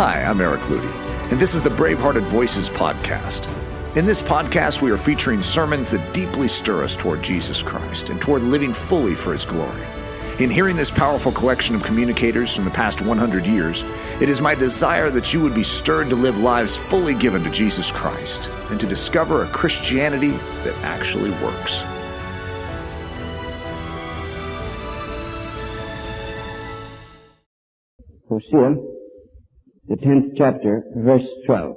Hi, I'm Eric Ludy, and this is the Bravehearted Voices podcast. In this podcast, we are featuring sermons that deeply stir us toward Jesus Christ and toward living fully for His glory. In hearing this powerful collection of communicators from the past 100 years, it is my desire that you would be stirred to live lives fully given to Jesus Christ and to discover a Christianity that actually works. Hosea, the 10th chapter, verse 12.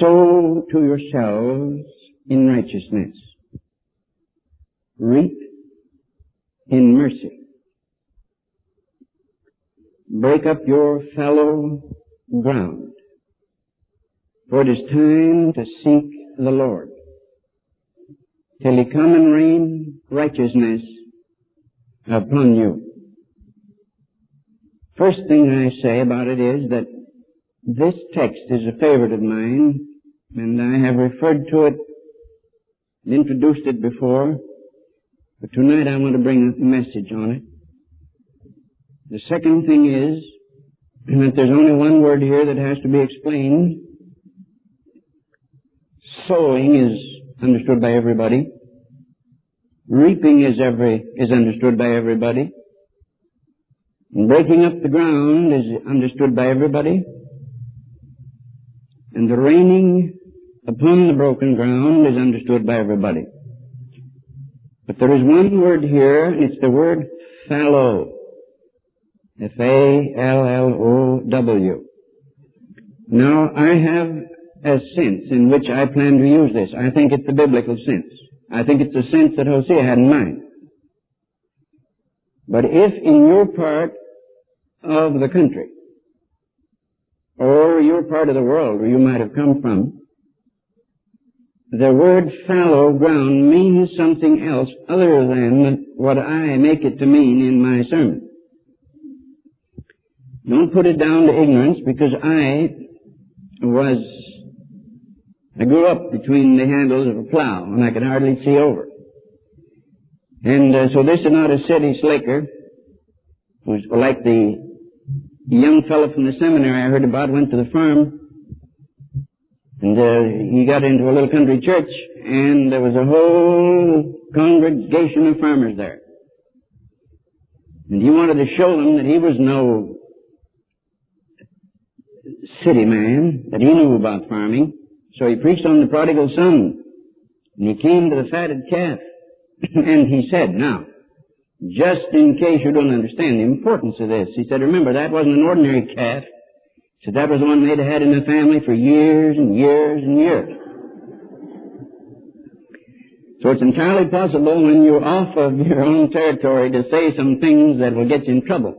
Sow to yourselves in righteousness. Reap in mercy. Break up your fallow ground. For it is time to seek the Lord till he come and rain righteousness upon you. First thing I say about it is that this text is a favorite of mine, and I have referred to it and introduced it before, but tonight I want to bring a message on it. The second thing is that there's only one word here that has to be explained. Sowing is understood by everybody. Reaping is every, is understood by everybody. Breaking up the ground is understood by everybody. And the raining upon the broken ground is understood by everybody. But there is one word here, and it's the word fallow. F-A-L-L-O-W. Now, I have a sense in which I plan to use this. I think it's the biblical sense. I think it's the sense that Hosea had in mind. But if in your part of the country, or your part of the world where you might have come from, the word fallow ground means something else other than what I make it to mean in my sermon. Don't put it down to ignorance because I was, I grew up between the handles of a plow and I could hardly see over. And uh, so this is not a city slicker who's like the young fellow from the seminary I heard about went to the farm and uh, he got into a little country church, and there was a whole congregation of farmers there. And he wanted to show them that he was no city man, that he knew about farming. So he preached on the prodigal son. And he came to the fatted calf. and he said, now, just in case you don't understand the importance of this, he said, remember, that wasn't an ordinary calf. So that was the one they'd had in the family for years and years and years. So it's entirely possible when you're off of your own territory to say some things that will get you in trouble.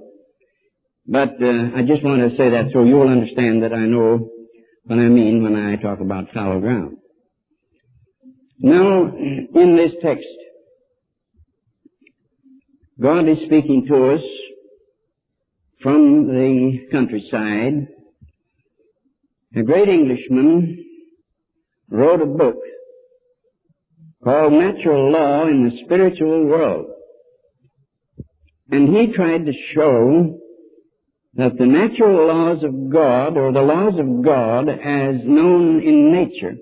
But uh, I just want to say that so you'll understand that I know what I mean when I talk about fallow ground. Now, in this text, God is speaking to us from the countryside a great Englishman wrote a book called Natural Law in the Spiritual World. And he tried to show that the natural laws of God, or the laws of God as known in nature,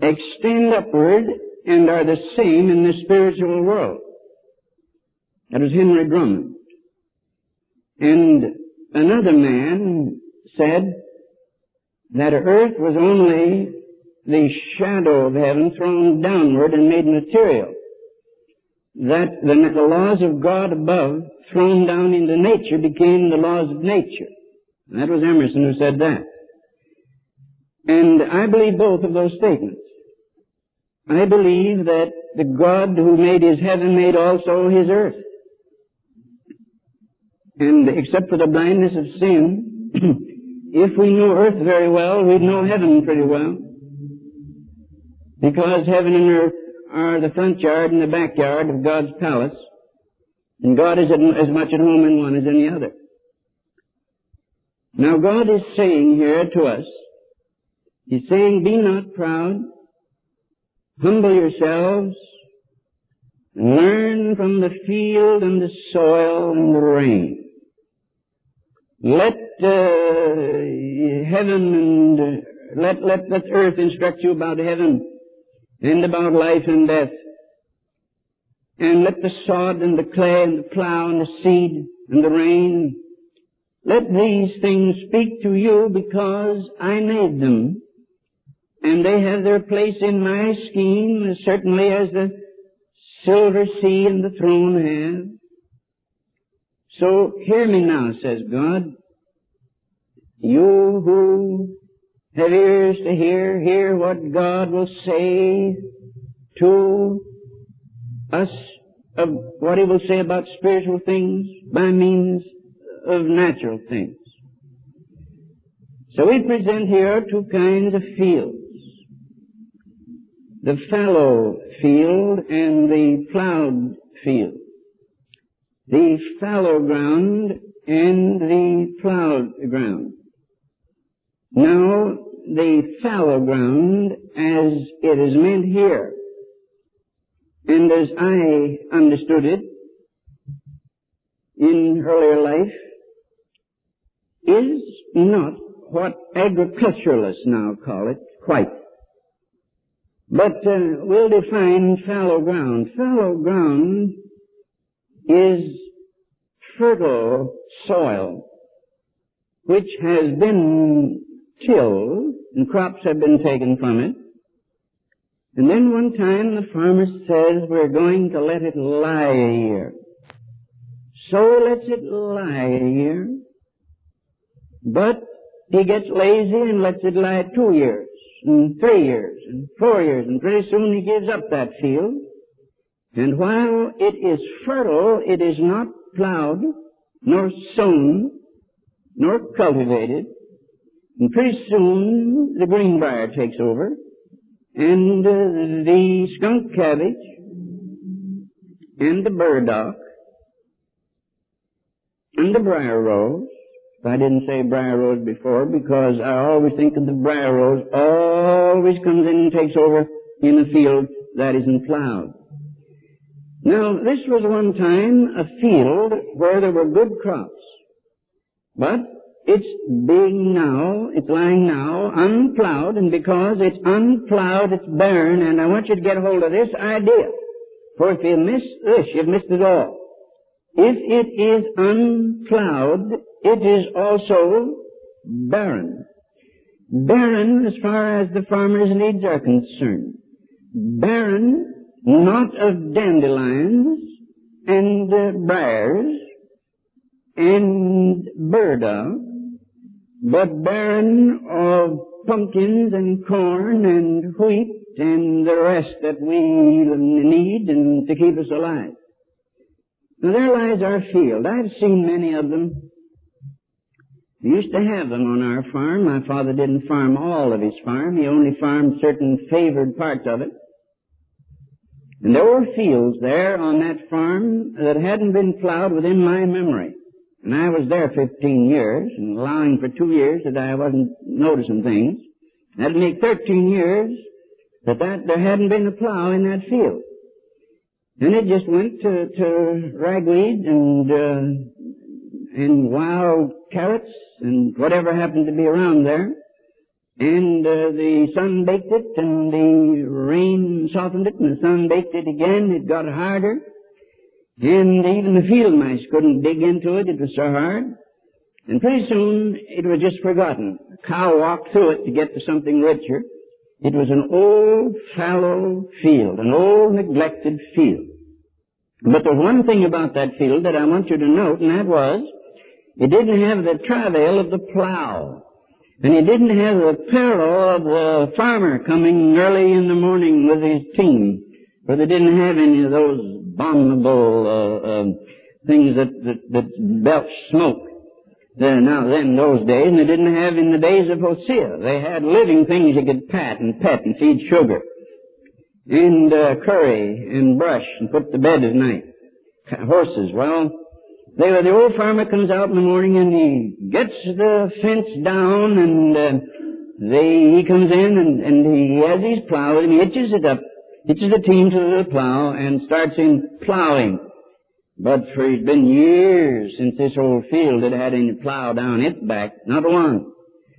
extend upward and are the same in the spiritual world. That was Henry Drummond. And another man said that earth was only the shadow of heaven thrown downward and made material. That the, the laws of God above thrown down into nature became the laws of nature. And that was Emerson who said that. And I believe both of those statements. I believe that the God who made his heaven made also his earth. And except for the blindness of sin, if we knew earth very well, we'd know heaven pretty well. Because heaven and earth are the front yard and the backyard of God's palace. And God is as much at home in one as in the other. Now God is saying here to us, He's saying, be not proud, humble yourselves, learn from the field and the soil and the rain. Let uh, heaven and let, let, let earth instruct you about heaven and about life and death. And let the sod and the clay and the plow and the seed and the rain, let these things speak to you because I made them. And they have their place in my scheme certainly as the silver sea and the throne have. So hear me now, says God. You who have ears to hear, hear what God will say to us of what He will say about spiritual things by means of natural things. So we present here two kinds of fields. The fallow field and the plowed field. The fallow ground and the plowed ground. Now, the fallow ground, as it is meant here, and as I understood it in earlier life, is not what agriculturalists now call it, quite. But uh, we'll define fallow ground. Fallow ground is fertile soil which has been tilled and crops have been taken from it. And then one time the farmer says we're going to let it lie a year. So lets it lie a year. But he gets lazy and lets it lie two years, and three years, and four years, and pretty soon he gives up that field. And while it is fertile, it is not plowed, nor sown, nor cultivated. And pretty soon the greenbrier takes over, and uh, the skunk cabbage, and the burdock, and the briar rose. I didn't say briar rose before because I always think of the briar rose always comes in and takes over in a field that isn't plowed. Now, this was one time a field where there were good crops. But it's being now, it's lying now unplowed, and because it's unplowed, it's barren, and I want you to get hold of this idea. For if you miss this, you've missed it all. If it is unplowed, it is also barren. Barren as far as the farmer's needs are concerned. Barren not of dandelions and uh, briars and burdock, but barren of pumpkins and corn and wheat and the rest that we need and to keep us alive. Now there lies our field. I've seen many of them. We used to have them on our farm. My father didn't farm all of his farm. He only farmed certain favored parts of it. And there were fields there on that farm that hadn't been plowed within my memory. And I was there 15 years, and allowing for two years that I wasn't noticing things. That'd make 13 years that, that there hadn't been a plow in that field. And it just went to, to ragweed and, uh, and wild carrots and whatever happened to be around there. And uh, the sun baked it and the rain softened it and the sun baked it again. It got harder. And even the field mice couldn't dig into it. It was so hard. And pretty soon it was just forgotten. A cow walked through it to get to something richer. It was an old fallow field, an old neglected field. But there's one thing about that field that I want you to note, and that was, it didn't have the travail of the plow. And he didn't have the peril of a farmer coming early in the morning with his team. For they didn't have any of those abominable uh, uh, things that, that, that belch smoke. There now then those days, and they didn't have in the days of Hosea. They had living things you could pat and pet and feed sugar. And uh, curry and brush and put to bed at night. Horses, well, they were, the old farmer comes out in the morning and he gets the fence down and uh, they, he comes in and, and he has his plow and he hitches it up hitches the team to the plow and starts in plowing. But for it's been years since this old field had had any plow down its back. Not one.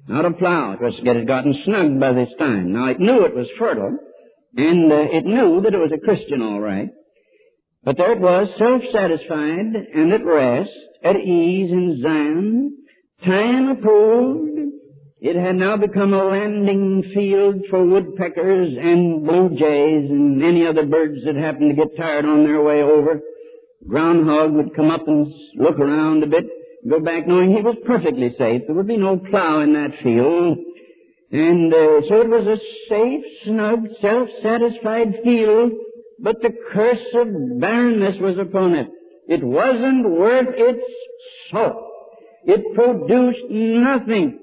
Not a plow. It it had gotten snug by this time. Now it knew it was fertile, and uh, it knew that it was a Christian all right. But there it was, self-satisfied and at rest, at ease in Zion, time approved. It had now become a landing field for woodpeckers and blue jays and any other birds that happened to get tired on their way over. Groundhog would come up and look around a bit, go back knowing he was perfectly safe. There would be no plow in that field. And uh, so it was a safe, snug, self-satisfied field, but the curse of barrenness was upon it. It wasn't worth its salt. It produced nothing.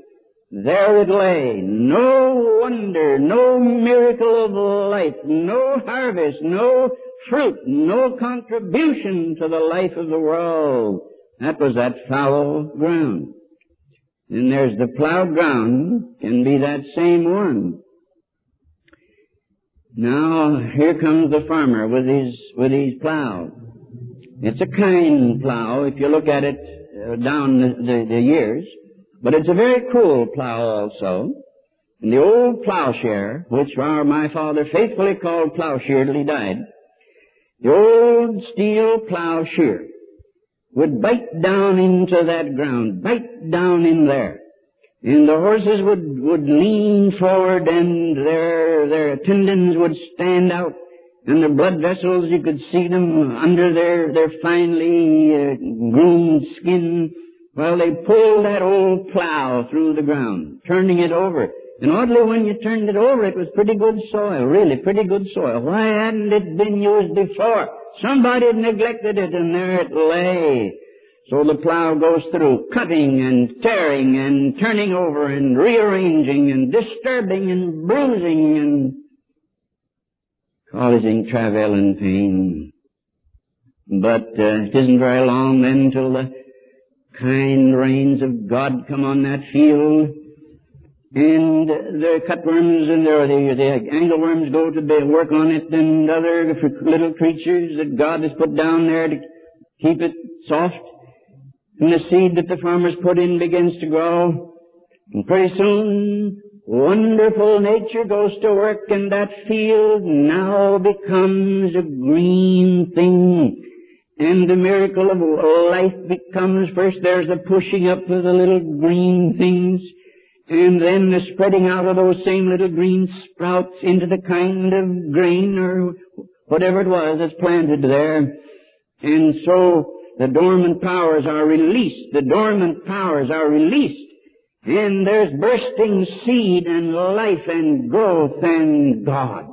There it lay. No wonder, no miracle of life, no harvest, no fruit, no contribution to the life of the world. That was that fallow ground. And there's the plowed ground can be that same one. Now, here comes the farmer with his, with his plow. It's a kind plow if you look at it uh, down the, the, the years, but it's a very cruel plow also. And the old plowshare, which our, my father faithfully called plowshare till he died, the old steel plowshare would bite down into that ground, bite down in there. And the horses would, would lean forward and their, their tendons would stand out and the blood vessels, you could see them under their, their finely uh, groomed skin while they pulled that old plow through the ground, turning it over. And oddly, when you turned it over, it was pretty good soil, really pretty good soil. Why hadn't it been used before? Somebody had neglected it, and there it lay. So the plow goes through, cutting and tearing and turning over and rearranging and disturbing and bruising and causing travail and pain. But uh, it isn't very long then till the kind rains of God come on that field and the cutworms and the, the, the angleworms go to work on it and other little creatures that God has put down there to keep it soft. And the seed that the farmers put in begins to grow. And pretty soon, wonderful nature goes to work and that field now becomes a green thing. And the miracle of life becomes first there's a pushing up of the little green things and then the spreading out of those same little green sprouts into the kind of grain or whatever it was that's planted there. And so the dormant powers are released. The dormant powers are released. And there's bursting seed and life and growth and God.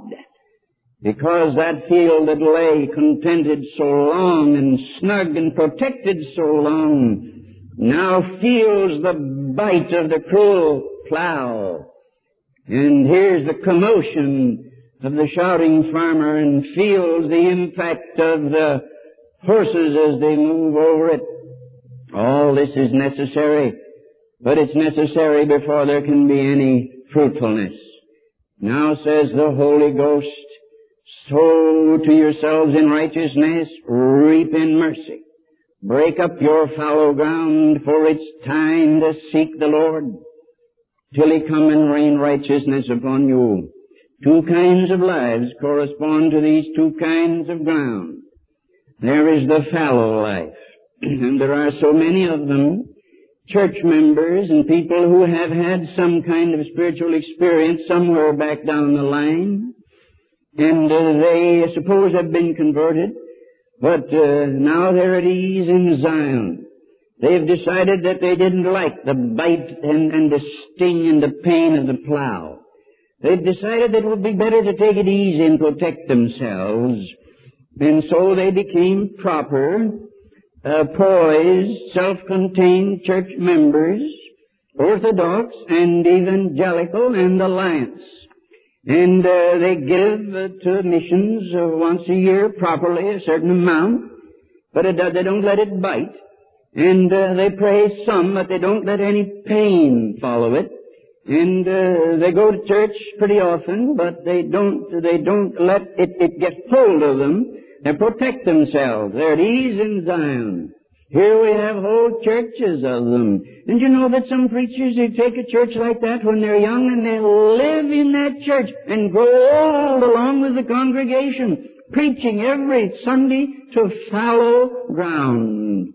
Because that field that lay contented so long and snug and protected so long now feels the bite of the cruel plow. And hears the commotion of the shouting farmer and feels the impact of the horses as they move over it. All this is necessary, but it's necessary before there can be any fruitfulness. Now says the Holy Ghost, sow to yourselves in righteousness, reap in mercy. Break up your fallow ground, for it's time to seek the Lord, till He come and rain righteousness upon you. Two kinds of lives correspond to these two kinds of ground. There is the fallow life, and there are so many of them, church members and people who have had some kind of spiritual experience somewhere back down the line, and uh, they suppose have been converted, but uh, now they're at ease in Zion. They've decided that they didn't like the bite and, and the sting and the pain of the plow. They've decided that it would be better to take it easy and protect themselves. And so they became proper, uh, poised, self-contained church members, orthodox and evangelical and alliance. And uh, they give uh, to missions uh, once a year properly a certain amount, but it, they don't let it bite. And uh, they pray some, but they don't let any pain follow it. And uh, they go to church pretty often, but they don't they don't let it, it get hold of them they protect themselves. They're at ease in Zion. Here we have whole churches of them. And you know that some preachers, they take a church like that when they're young and they live in that church and grow old along with the congregation, preaching every Sunday to fallow ground.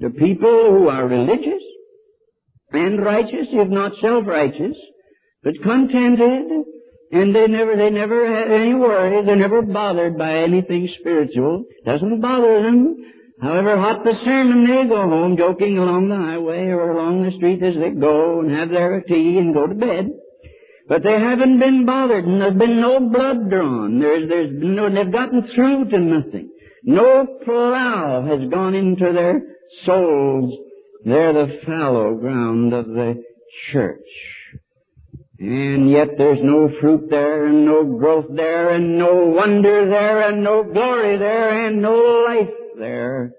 The people who are religious and righteous, if not self-righteous, but contented, and they never, they never have any worry, they're never bothered by anything spiritual, doesn't bother them, However hot the sermon, they go home joking along the highway or along the street as they go and have their tea and go to bed. But they haven't been bothered and there's been no blood drawn. There's, there's no, they've gotten through to nothing. No plow has gone into their souls. They're the fallow ground of the church. And yet there's no fruit there and no growth there and no wonder there and no glory there and no life there.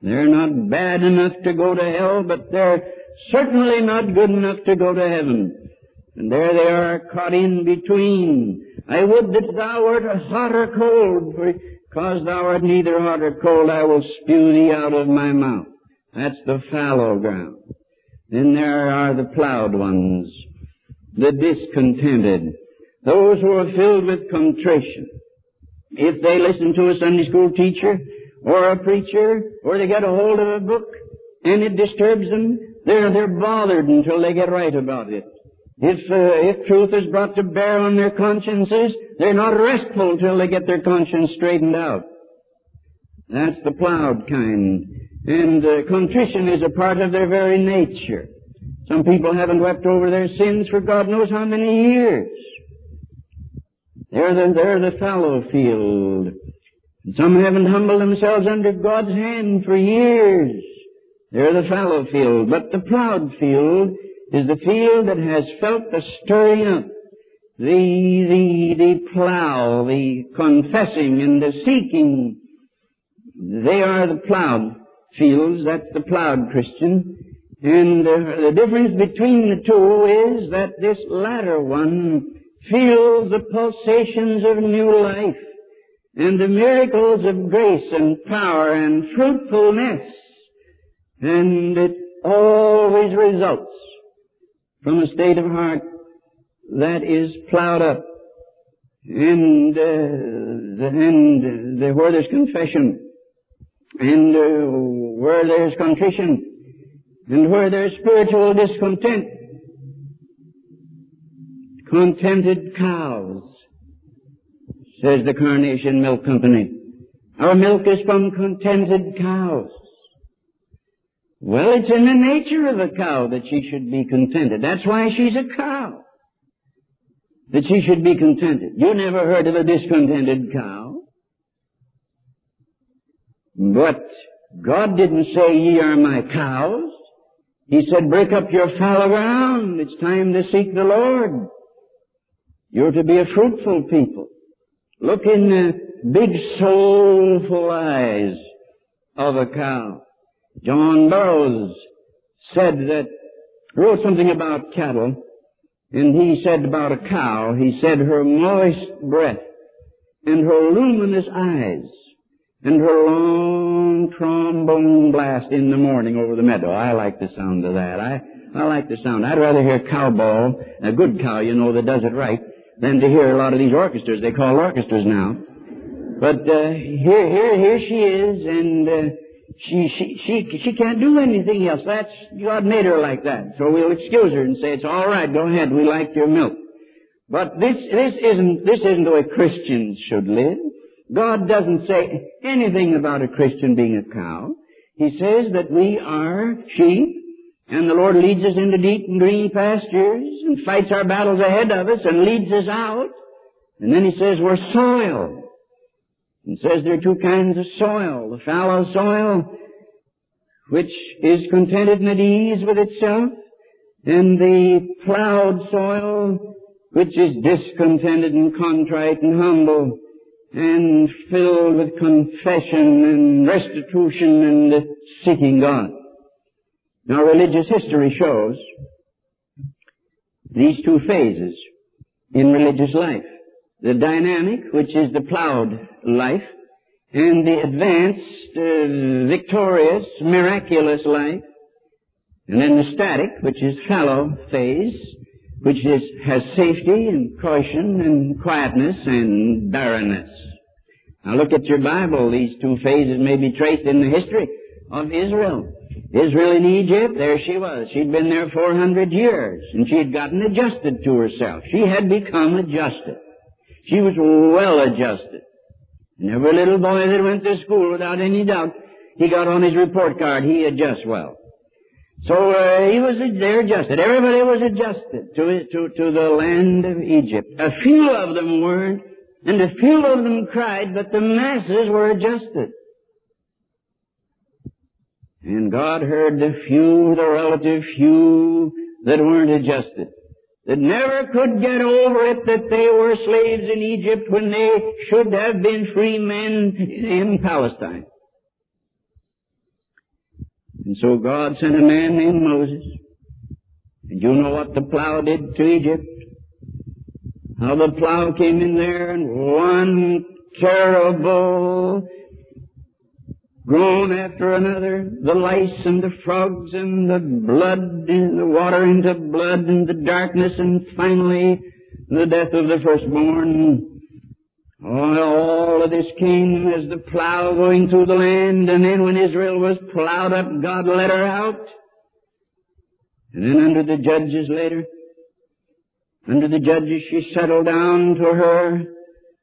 They're not bad enough to go to hell, but they're certainly not good enough to go to heaven. And there they are caught in between. I would that thou wert hot or cold, because thou art neither hot or cold, I will spew thee out of my mouth. That's the fallow ground. Then there are the plowed ones, the discontented, those who are filled with contrition. If they listen to a Sunday school teacher, or a preacher, or they get a hold of a book, and it disturbs them, they're, they're bothered until they get right about it. If, uh, if truth is brought to bear on their consciences, they're not restful till they get their conscience straightened out. That's the plowed kind. And uh, contrition is a part of their very nature. Some people haven't wept over their sins for God knows how many years. They're the, they're the fallow field. Some haven't humbled themselves under God's hand for years. They're the fallow field. But the plowed field is the field that has felt the stirring up, the, the, the plow, the confessing and the seeking. They are the plowed fields. That's the plowed Christian. And uh, the difference between the two is that this latter one feels the pulsations of new life and the miracles of grace and power and fruitfulness. And it always results from a state of heart that is plowed up. And, uh, the, and the, where there's confession, and uh, where there's contrition, and where there's spiritual discontent, contented cows says the Carnation Milk Company. Our milk is from contented cows. Well, it's in the nature of a cow that she should be contented. That's why she's a cow. That she should be contented. You never heard of a discontented cow. But God didn't say, ye are my cows. He said, break up your fallow ground. It's time to seek the Lord. You're to be a fruitful people. Look in the big soulful eyes of a cow. John Burroughs said that, wrote something about cattle, and he said about a cow, he said her moist breath, and her luminous eyes, and her long trombone blast in the morning over the meadow. I like the sound of that. I, I like the sound. I'd rather hear a cow bawl, a good cow, you know, that does it right, than to hear a lot of these orchestras. They call orchestras now. But uh, here, here, here she is, and uh, she, she, she, she can't do anything else. That's God made her like that. So we'll excuse her and say it's all right. Go ahead. We like your milk. But this, this isn't, this isn't the way Christians should live. God doesn't say anything about a Christian being a cow. He says that we are sheep, and the Lord leads us into deep and green pastures and fights our battles ahead of us and leads us out. And then he says we're soil. And says there are two kinds of soil. The fallow soil, which is contented and at ease with itself, and the plowed soil, which is discontented and contrite and humble, and filled with confession and restitution and seeking God. Now religious history shows these two phases in religious life. The dynamic, which is the plowed life, and the advanced, uh, victorious, miraculous life, and then the static, which is fallow phase, which is, has safety and caution and quietness and barrenness. Now look at your Bible. These two phases may be traced in the history of Israel. Israel in Egypt, there she was. She'd been there 400 years, and she had gotten adjusted to herself. She had become adjusted. She was well adjusted. And every little boy that went to school, without any doubt, he got on his report card, he adjusts well. So uh, he was there adjusted. Everybody was adjusted to, to, to the land of Egypt. A few of them weren't, and a few of them cried, but the masses were adjusted. And God heard the few, the relative few that weren't adjusted. That never could get over it that they were slaves in Egypt when they should have been free men in Palestine. And so God sent a man named Moses. And you know what the plow did to Egypt? How the plow came in there and one terrible groan after another, the lice and the frogs and the blood and the water into blood and the darkness and finally the death of the firstborn. Oh, all of this came as the plow going through the land and then when Israel was plowed up, God let her out. And then under the judges later, under the judges she settled down to her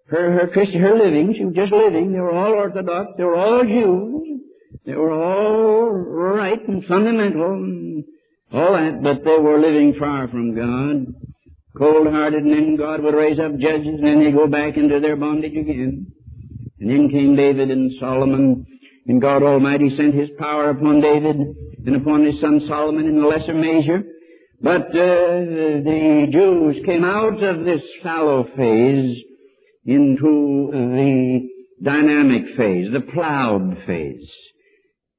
her, her her living, she was just living. They were all Orthodox. They were all Jews. They were all right and fundamental and all that, but they were living far from God. Cold-hearted, and then God would raise up judges, and then they go back into their bondage again. And then came David and Solomon, and God Almighty sent His power upon David and upon his son Solomon in a lesser measure. But uh, the Jews came out of this fallow phase into the dynamic phase, the plowed phase.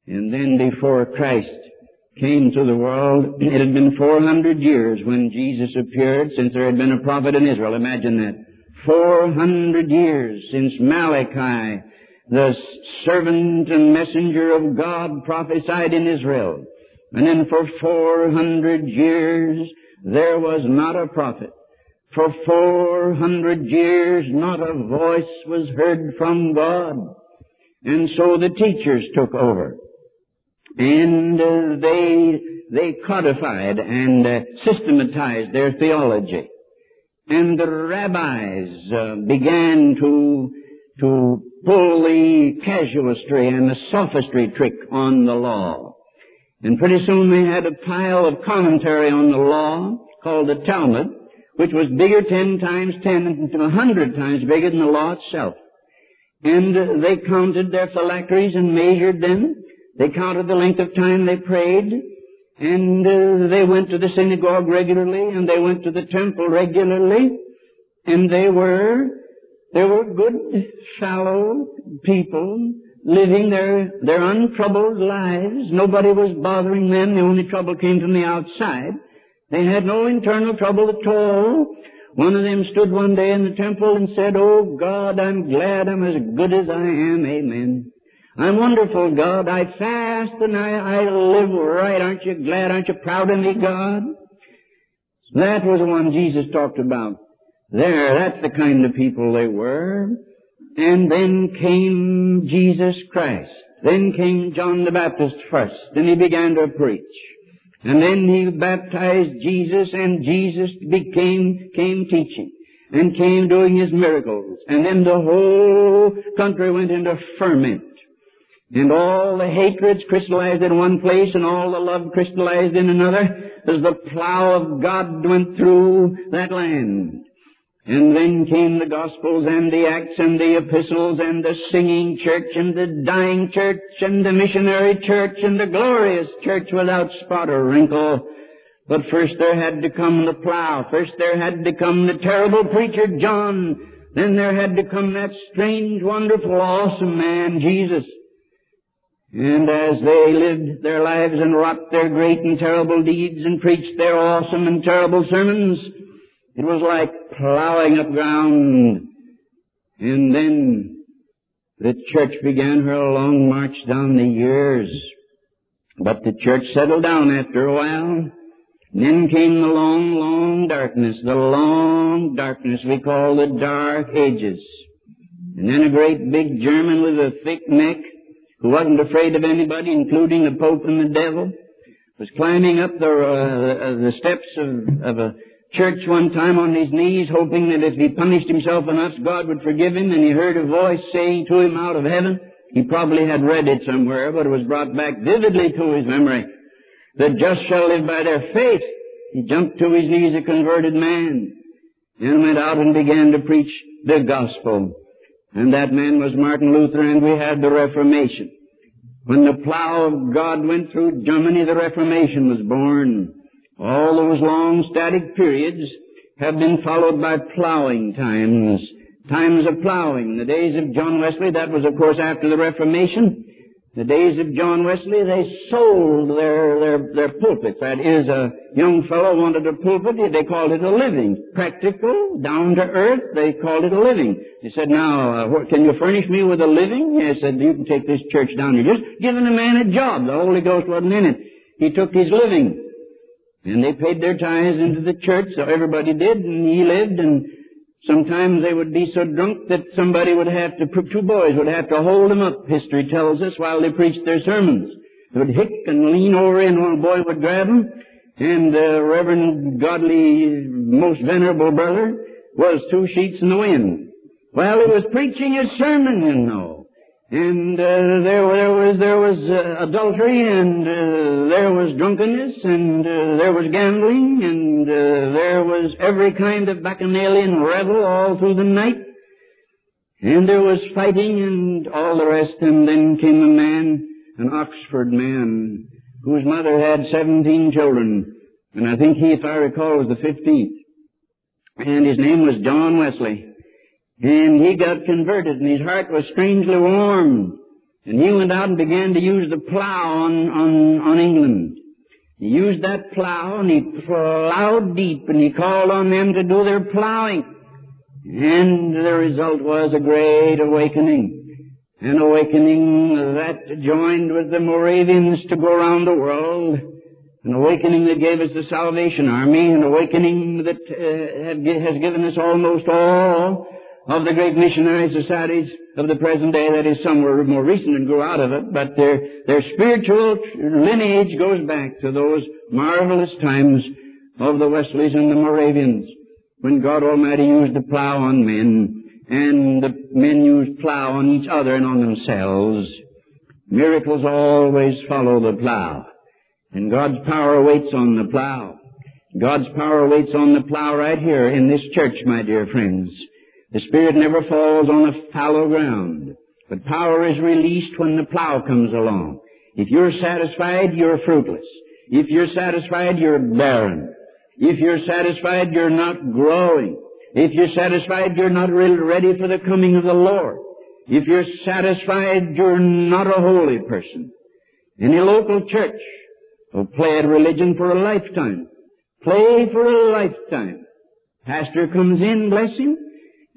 And then before Christ came to the world, it had been 400 years when Jesus appeared since there had been a prophet in Israel. Imagine that. 400 years since Malachi, the servant and messenger of God prophesied in Israel. And then for 400 years there was not a prophet. For four hundred years not a voice was heard from God. And so the teachers took over. And uh, they, they codified and uh, systematized their theology. And the rabbis uh, began to, to pull the casuistry and the sophistry trick on the law. And pretty soon they had a pile of commentary on the law called the Talmud, which was bigger ten times ten, a hundred times bigger than the law itself. And uh, they counted their phylacteries and measured them. They counted the length of time they prayed. And uh, they went to the synagogue regularly, and they went to the temple regularly. And they were, they were good, shallow people living their, their untroubled lives. Nobody was bothering them. The only trouble came from the outside. They had no internal trouble at all. One of them stood one day in the temple and said, Oh God, I'm glad I'm as good as I am. Amen. I'm wonderful, God. I fast and I, I live right. Aren't you glad? Aren't you proud of me, God? That was the one Jesus talked about. There, that's the kind of people they were. And then came Jesus Christ. Then came John the Baptist first, and he began to preach. And then he baptized Jesus and Jesus became, came teaching and came doing his miracles. And then the whole country went into ferment. And all the hatreds crystallized in one place and all the love crystallized in another as the plow of God went through that land. And then came the Gospels and the Acts and the Epistles and the singing church and the dying church and the missionary church and the glorious church without spot or wrinkle. But first there had to come the plow. First there had to come the terrible preacher John. Then there had to come that strange, wonderful, awesome man, Jesus. And as they lived their lives and wrought their great and terrible deeds and preached their awesome and terrible sermons, it was like plowing up ground. And then The church began her long march down the years. But the church settled down after a while. And then came the long, long darkness, the long darkness we call the Dark Ages. And then a great big German with a thick neck, who wasn't afraid of anybody, including the Pope and the devil, was climbing up the, uh, the steps of, of a church one time on his knees, hoping that if he punished himself enough, God would forgive him, and he heard a voice saying to him out of heaven, he probably had read it somewhere, but it was brought back vividly to his memory. The just shall live by their faith. He jumped to his knees a converted man and went out and began to preach the gospel. And that man was Martin Luther and we had the Reformation. When the plow of God went through Germany, the Reformation was born. All those long static periods have been followed by plowing times times of plowing. The days of John Wesley, that was of course after the Reformation. The days of John Wesley, they sold their, their, their pulpits. That is, a young fellow wanted a pulpit, they called it a living. Practical, down to earth, they called it a living. He said, now, uh, can you furnish me with a living? He said, you can take this church down. You're just giving a man a job. The Holy Ghost wasn't in it. He took his living. And they paid their tithes into the church, so everybody did, and he lived, and Sometimes they would be so drunk that somebody would have to, two boys would have to hold them up, history tells us, while they preached their sermons. They would hick and lean over and one boy would grab them, and the Reverend Godly, most venerable brother was two sheets in the wind. Well, he was preaching his sermon, you know. And uh, there, there was there was uh, adultery, and uh, there was drunkenness, and uh, there was gambling, and uh, there was every kind of bacchanalian revel all through the night, and there was fighting, and all the rest. And then came a man, an Oxford man, whose mother had seventeen children, and I think he, if I recall, was the fifteenth, and his name was John Wesley. And he got converted and his heart was strangely warm. And he went out and began to use the plow on, on, on England. He used that plow and he plowed deep and he called on them to do their plowing. And the result was a great awakening. An awakening that joined with the Moravians to go around the world. An awakening that gave us the Salvation Army. An awakening that uh, has given us almost all of the great missionary societies of the present day, that is, some were more recent and grew out of it, but their, their spiritual lineage goes back to those marvelous times of the Wesleys and the Moravians, when God Almighty used the plow on men, and the men used plow on each other and on themselves. Miracles always follow the plow, and God's power waits on the plow. God's power waits on the plow right here in this church, my dear friends. The Spirit never falls on a fallow ground, but power is released when the plow comes along. If you're satisfied, you're fruitless. If you're satisfied, you're barren. If you're satisfied, you're not growing. If you're satisfied, you're not really ready for the coming of the Lord. If you're satisfied, you're not a holy person. Any local church will play at religion for a lifetime. Play for a lifetime. Pastor comes in, bless him.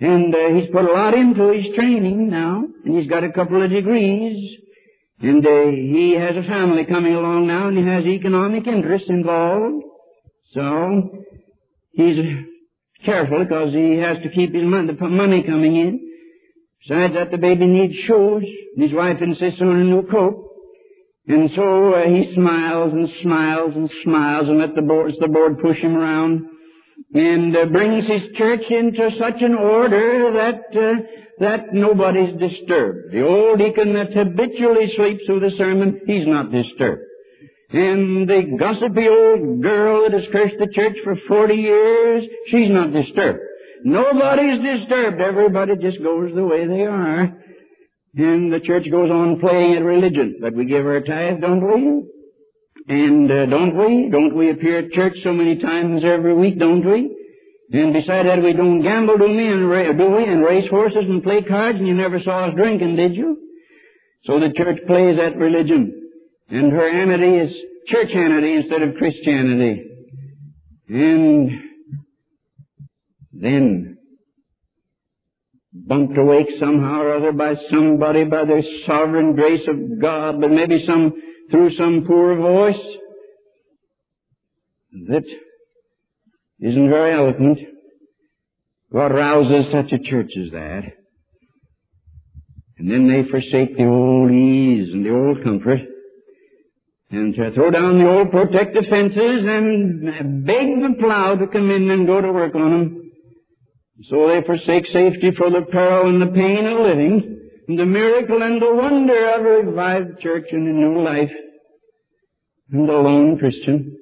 And uh, he's put a lot into his training now, and he's got a couple of degrees, and uh, he has a family coming along now, and he has economic interests involved. So he's careful because he has to keep his money, the money coming in. Besides that, the baby needs shoes, and his wife insists on a new coat. And so uh, he smiles and smiles and smiles and let the board, the board push him around and uh, brings his church into such an order that uh, that nobody's disturbed. The old deacon that habitually sleeps through the sermon, he's not disturbed. And the gossipy old girl that has cursed the church for 40 years, she's not disturbed. Nobody's disturbed. Everybody just goes the way they are. And the church goes on playing at religion. But we give our tithe, don't we? And uh, don't we? Don't we appear at church so many times every week, don't we? And besides that, we don't gamble, do we? And ra- do we? And race horses and play cards, and you never saw us drinking, did you? So the church plays at religion, and her amity is church churchianity instead of Christianity. And then bumped awake somehow or other by somebody, by the sovereign grace of God, but maybe some, through some poor voice that isn't very eloquent. God rouses such a church as that. And then they forsake the old ease and the old comfort and to throw down the old protective fences and uh, beg the plow to come in and go to work on them. So they forsake safety for the peril and the pain of living, the miracle and the wonder of a revived church and a new life. And the lone Christian,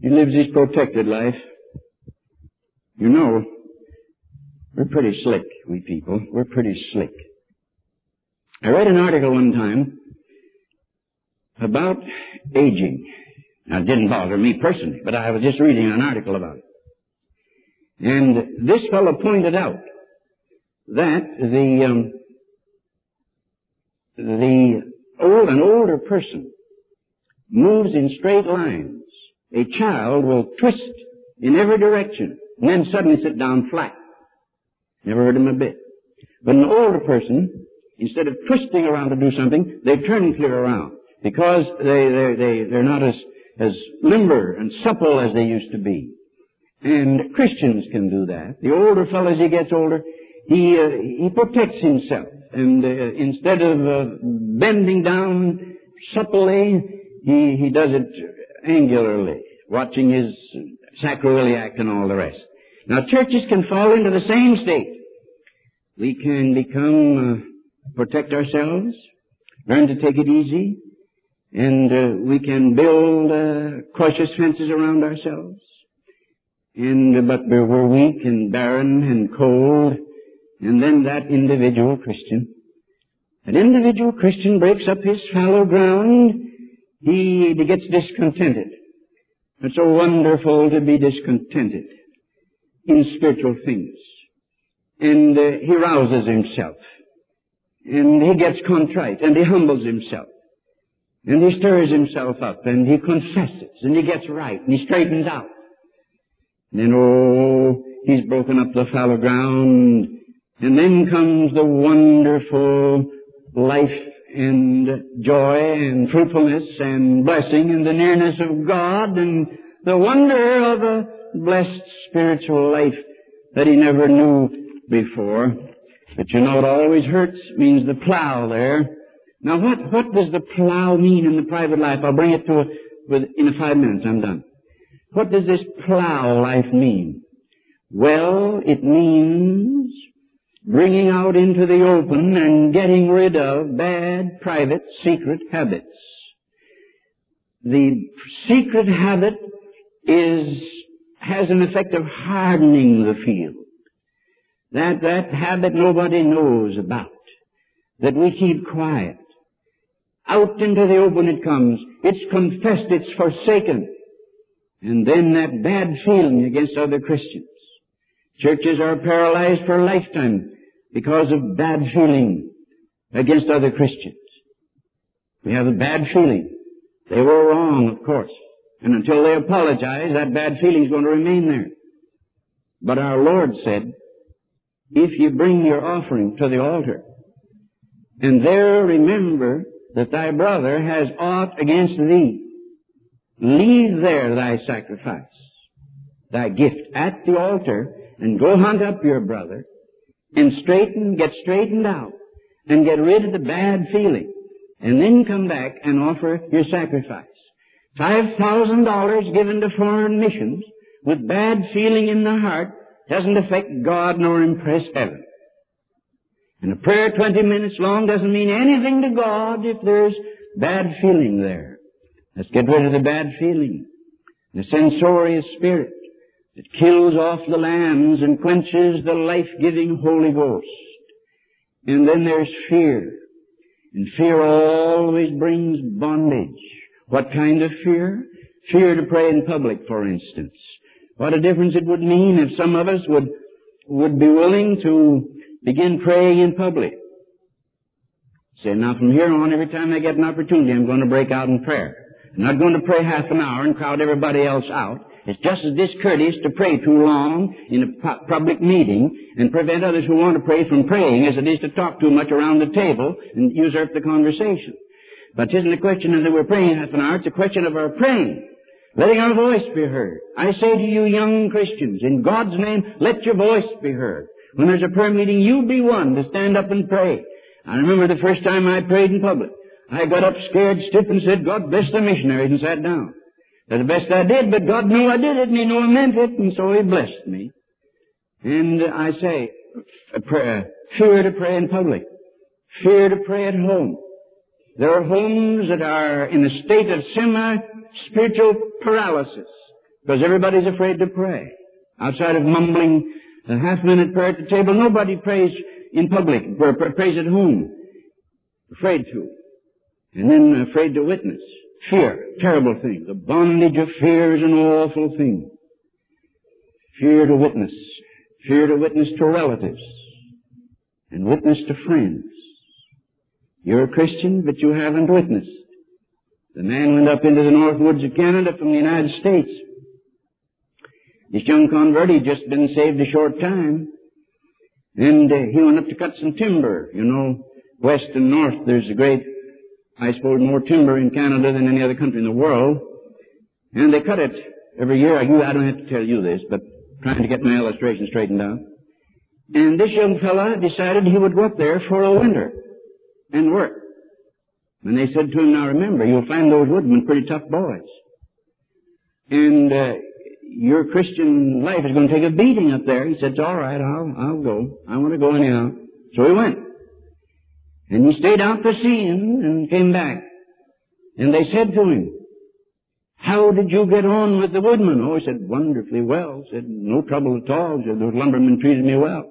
he lives his protected life. You know, we're pretty slick, we people. We're pretty slick. I read an article one time about aging. Now, it didn't bother me personally, but I was just reading an article about it. And this fellow pointed out that the um, the old an older person moves in straight lines. A child will twist in every direction and then suddenly sit down flat. Never hurt him a bit. But an older person, instead of twisting around to do something, they turn clear around because they, they, they, they're not as, as limber and supple as they used to be. And Christians can do that. The older fellow, as he gets older, he, uh, he protects himself. And uh, instead of uh, bending down supply, he, he does it angularly, watching his sacroiliac and all the rest. Now churches can fall into the same state. We can become, uh, protect ourselves, learn to take it easy, and uh, we can build uh, cautious fences around ourselves. And but we're weak and barren and cold, and then that individual Christian, an individual Christian breaks up his fallow ground. He, gets discontented. It's so wonderful to be discontented in spiritual things. And uh, he rouses himself. And he gets contrite and he humbles himself. And he stirs himself up and he confesses and he gets right and he straightens out. And then, oh, he's broken up the fallow ground. And then comes the wonderful life and joy and fruitfulness and blessing and the nearness of God and the wonder of a blessed spiritual life that he never knew before. But you know it always hurts means the plow there now what, what does the plow mean in the private life? I'll bring it to a, with, in five minutes, I'm done. What does this plow life mean? Well, it means bringing out into the open and getting rid of bad, private, secret habits. The secret habit is, has an effect of hardening the field. That, that habit nobody knows about. That we keep quiet. Out into the open it comes. It's confessed, it's forsaken. And then that bad feeling against other Christians. Churches are paralyzed for a lifetime because of bad feeling against other Christians. We have a bad feeling. They were wrong, of course. And until they apologize, that bad feeling is going to remain there. But our Lord said, if you bring your offering to the altar, and there remember that thy brother has aught against thee, leave there thy sacrifice, thy gift at the altar, and go hunt up your brother, and straighten, get straightened out, and get rid of the bad feeling, and then come back and offer your sacrifice. Five thousand dollars given to foreign missions with bad feeling in the heart doesn't affect God nor impress heaven. And a prayer 20 minutes long doesn't mean anything to God if there's bad feeling there. Let's get rid of the bad feeling. The censorious spirit that kills off the lambs and quenches the life-giving Holy Ghost. And then there's fear. And fear always brings bondage. What kind of fear? Fear to pray in public, for instance. What a difference it would mean if some of us would, would be willing to begin praying in public. Say, now from here on, every time I get an opportunity, I'm going to break out in prayer. I'm not going to pray half an hour and crowd everybody else out. It's just as discourteous to pray too long in a public meeting and prevent others who want to pray from praying as it is to talk too much around the table and usurp the conversation. But it isn't a question of that we're praying half an hour, it's a question of our praying. Letting our voice be heard. I say to you young Christians, in God's name, let your voice be heard. When there's a prayer meeting, you be one to stand up and pray. I remember the first time I prayed in public. I got up scared stiff and said, God bless the missionaries and sat down. The best I did, but God knew I did it and He knew I meant it and so He blessed me. And I say, prayer, fear to pray in public. Fear to pray at home. There are homes that are in a state of semi-spiritual paralysis because everybody's afraid to pray. Outside of mumbling a half-minute prayer at the table, nobody prays in public, prays at home. Afraid to. And then afraid to witness. Fear, terrible thing. The bondage of fear is an awful thing. Fear to witness. Fear to witness to relatives. And witness to friends. You're a Christian, but you haven't witnessed. The man went up into the north woods of Canada from the United States. This young convert, he'd just been saved a short time. And uh, he went up to cut some timber. You know, west and north, there's a great, I suppose, more timber in Canada than any other country in the world. And they cut it every year. I, don't have to tell you this, but trying to get my illustration straightened out. And this young fella decided he would go up there for a winter and work. And they said to him, now remember, you'll find those woodmen pretty tough boys. And uh, your Christian life is going to take a beating up there. He said, it's all right, I'll, I'll go. I want to go anyhow. So he went. And he stayed out the seeing and came back. And they said to him, how did you get on with the woodmen? Oh, he said, wonderfully well. He said, no trouble at all. He said, those lumbermen treated me well.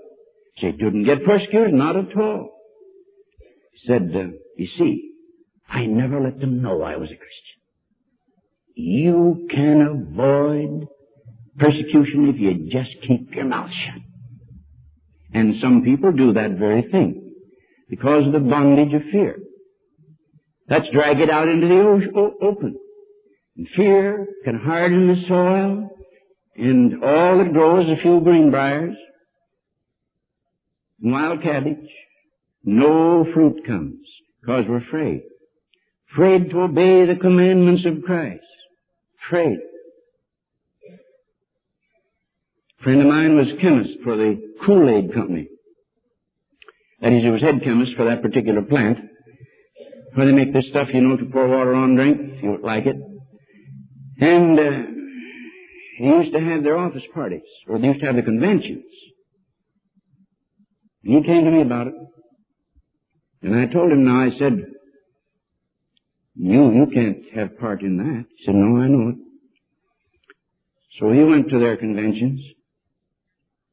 He said, didn't get persecuted? Not at all. He said, uh, you see, I never let them know I was a Christian. You can avoid persecution if you just keep your mouth shut. And some people do that very thing because of the bondage of fear. Let's drag it out into the open. And fear can harden the soil, and all that grows a few greenbriers, and wild cabbage. No fruit comes because we're afraid. Afraid to obey the commandments of Christ. Afraid. A friend of mine was chemist for the Kool-Aid Company. That is, he was head chemist for that particular plant. Where they make this stuff, you know, to pour water on drink, if you like it. And uh, he used to have their office parties, or they used to have the conventions. And he came to me about it. And I told him now, I said, you, you can't have part in that. He said, no, I know it. So he went to their conventions.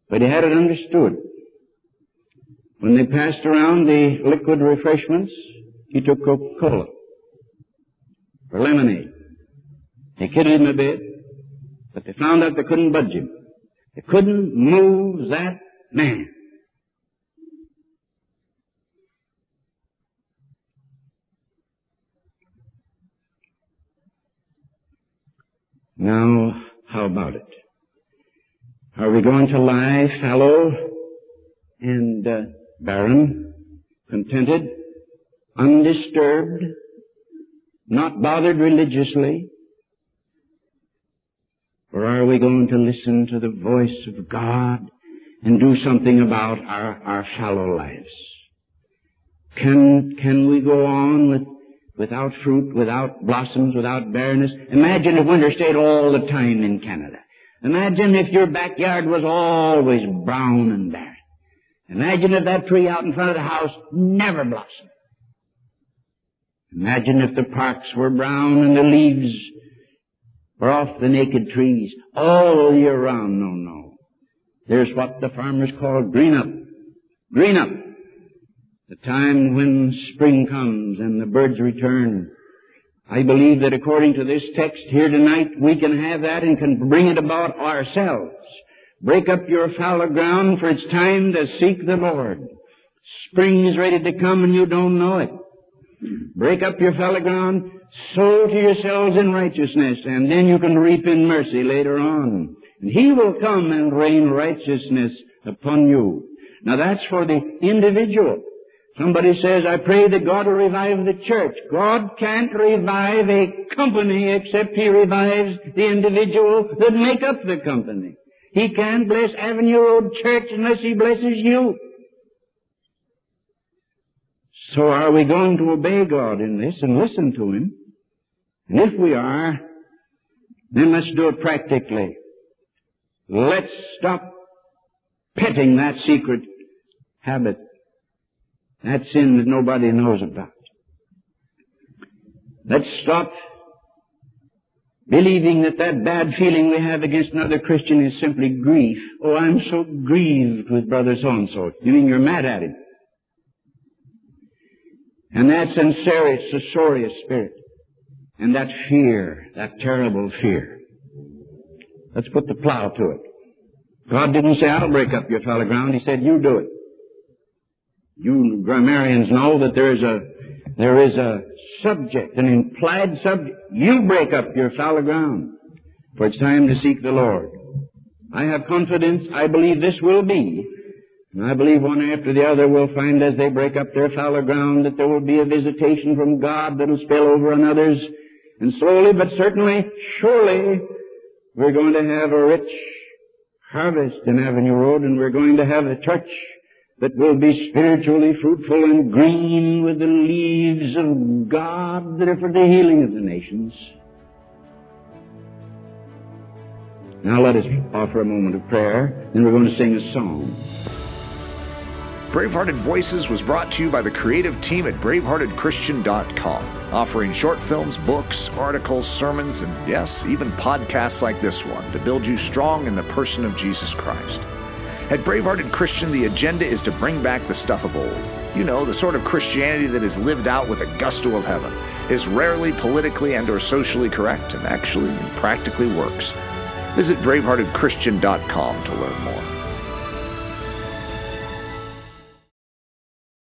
But he had it understood. When they passed around the liquid refreshments, he took Coca-Cola or lemonade. They kidded him a bit, but they found out they couldn't budge him. They couldn't move that man. Now, how about it? Are we going to lie fallow and uh, barren, contented, undisturbed, not bothered religiously? Or are we going to listen to the voice of God and do something about our, our fallow lives? Can, can we go on with, without fruit, without blossoms, without barrenness? Imagine if winter stayed all the time in Canada. Imagine if your backyard was always brown and barren. Imagine if that tree out in front of the house never blossomed. Imagine if the parks were brown and the leaves were off the naked trees all year round. No, no. There's what the farmers call green up. Green up. The time when spring comes and the birds return I believe that according to this text here tonight, we can have that and can bring it about ourselves. Break up your fallow ground for it's time to seek the Lord. Spring is ready to come and you don't know it. Break up your fallow ground, sow to yourselves in righteousness, and then you can reap in mercy later on. And He will come and rain righteousness upon you. Now that's for the individual. Somebody says, I pray that God will revive the church. God can't revive a company except He revives the individual that make up the company. He can't bless Avenue Road Church unless He blesses you. So are we going to obey God in this and listen to Him? And if we are, then let's do it practically. Let's stop petting that secret habit, that sin that nobody knows about. Let's stop believing that that bad feeling we have against another Christian is simply grief. Oh, I'm so grieved with brother so-and-so. You mean you're mad at him? And that sincere, censorious spirit. And that fear, that terrible fear. Let's put the plow to it. God didn't say, I'll break up your fallow ground. He said, you do it. You grammarians know that there is a, there is a subject, an implied subject. You break up your fallow ground. For it's time to seek the Lord. I have confidence. I believe this will be. And I believe one after the other will find as they break up their fallow ground that there will be a visitation from God that will spill over on others. And slowly but certainly, surely, we're going to have a rich harvest in Avenue Road and we're going to have a church that will be spiritually fruitful and green with the leaves of God that are for the healing of the nations. Now let us offer a moment of prayer, then we're going to sing a song. Bravehearted Voices was brought to you by the creative team at braveheartedchristian.com, offering short films, books, articles, sermons, and yes, even podcasts like this one to build you strong in the person of Jesus Christ. At Bravehearted Christian, the agenda is to bring back the stuff of old. You know, the sort of Christianity that is lived out with a gusto of heaven, is rarely politically and or socially correct, and actually and practically works. Visit braveheartedchristian.com to learn more.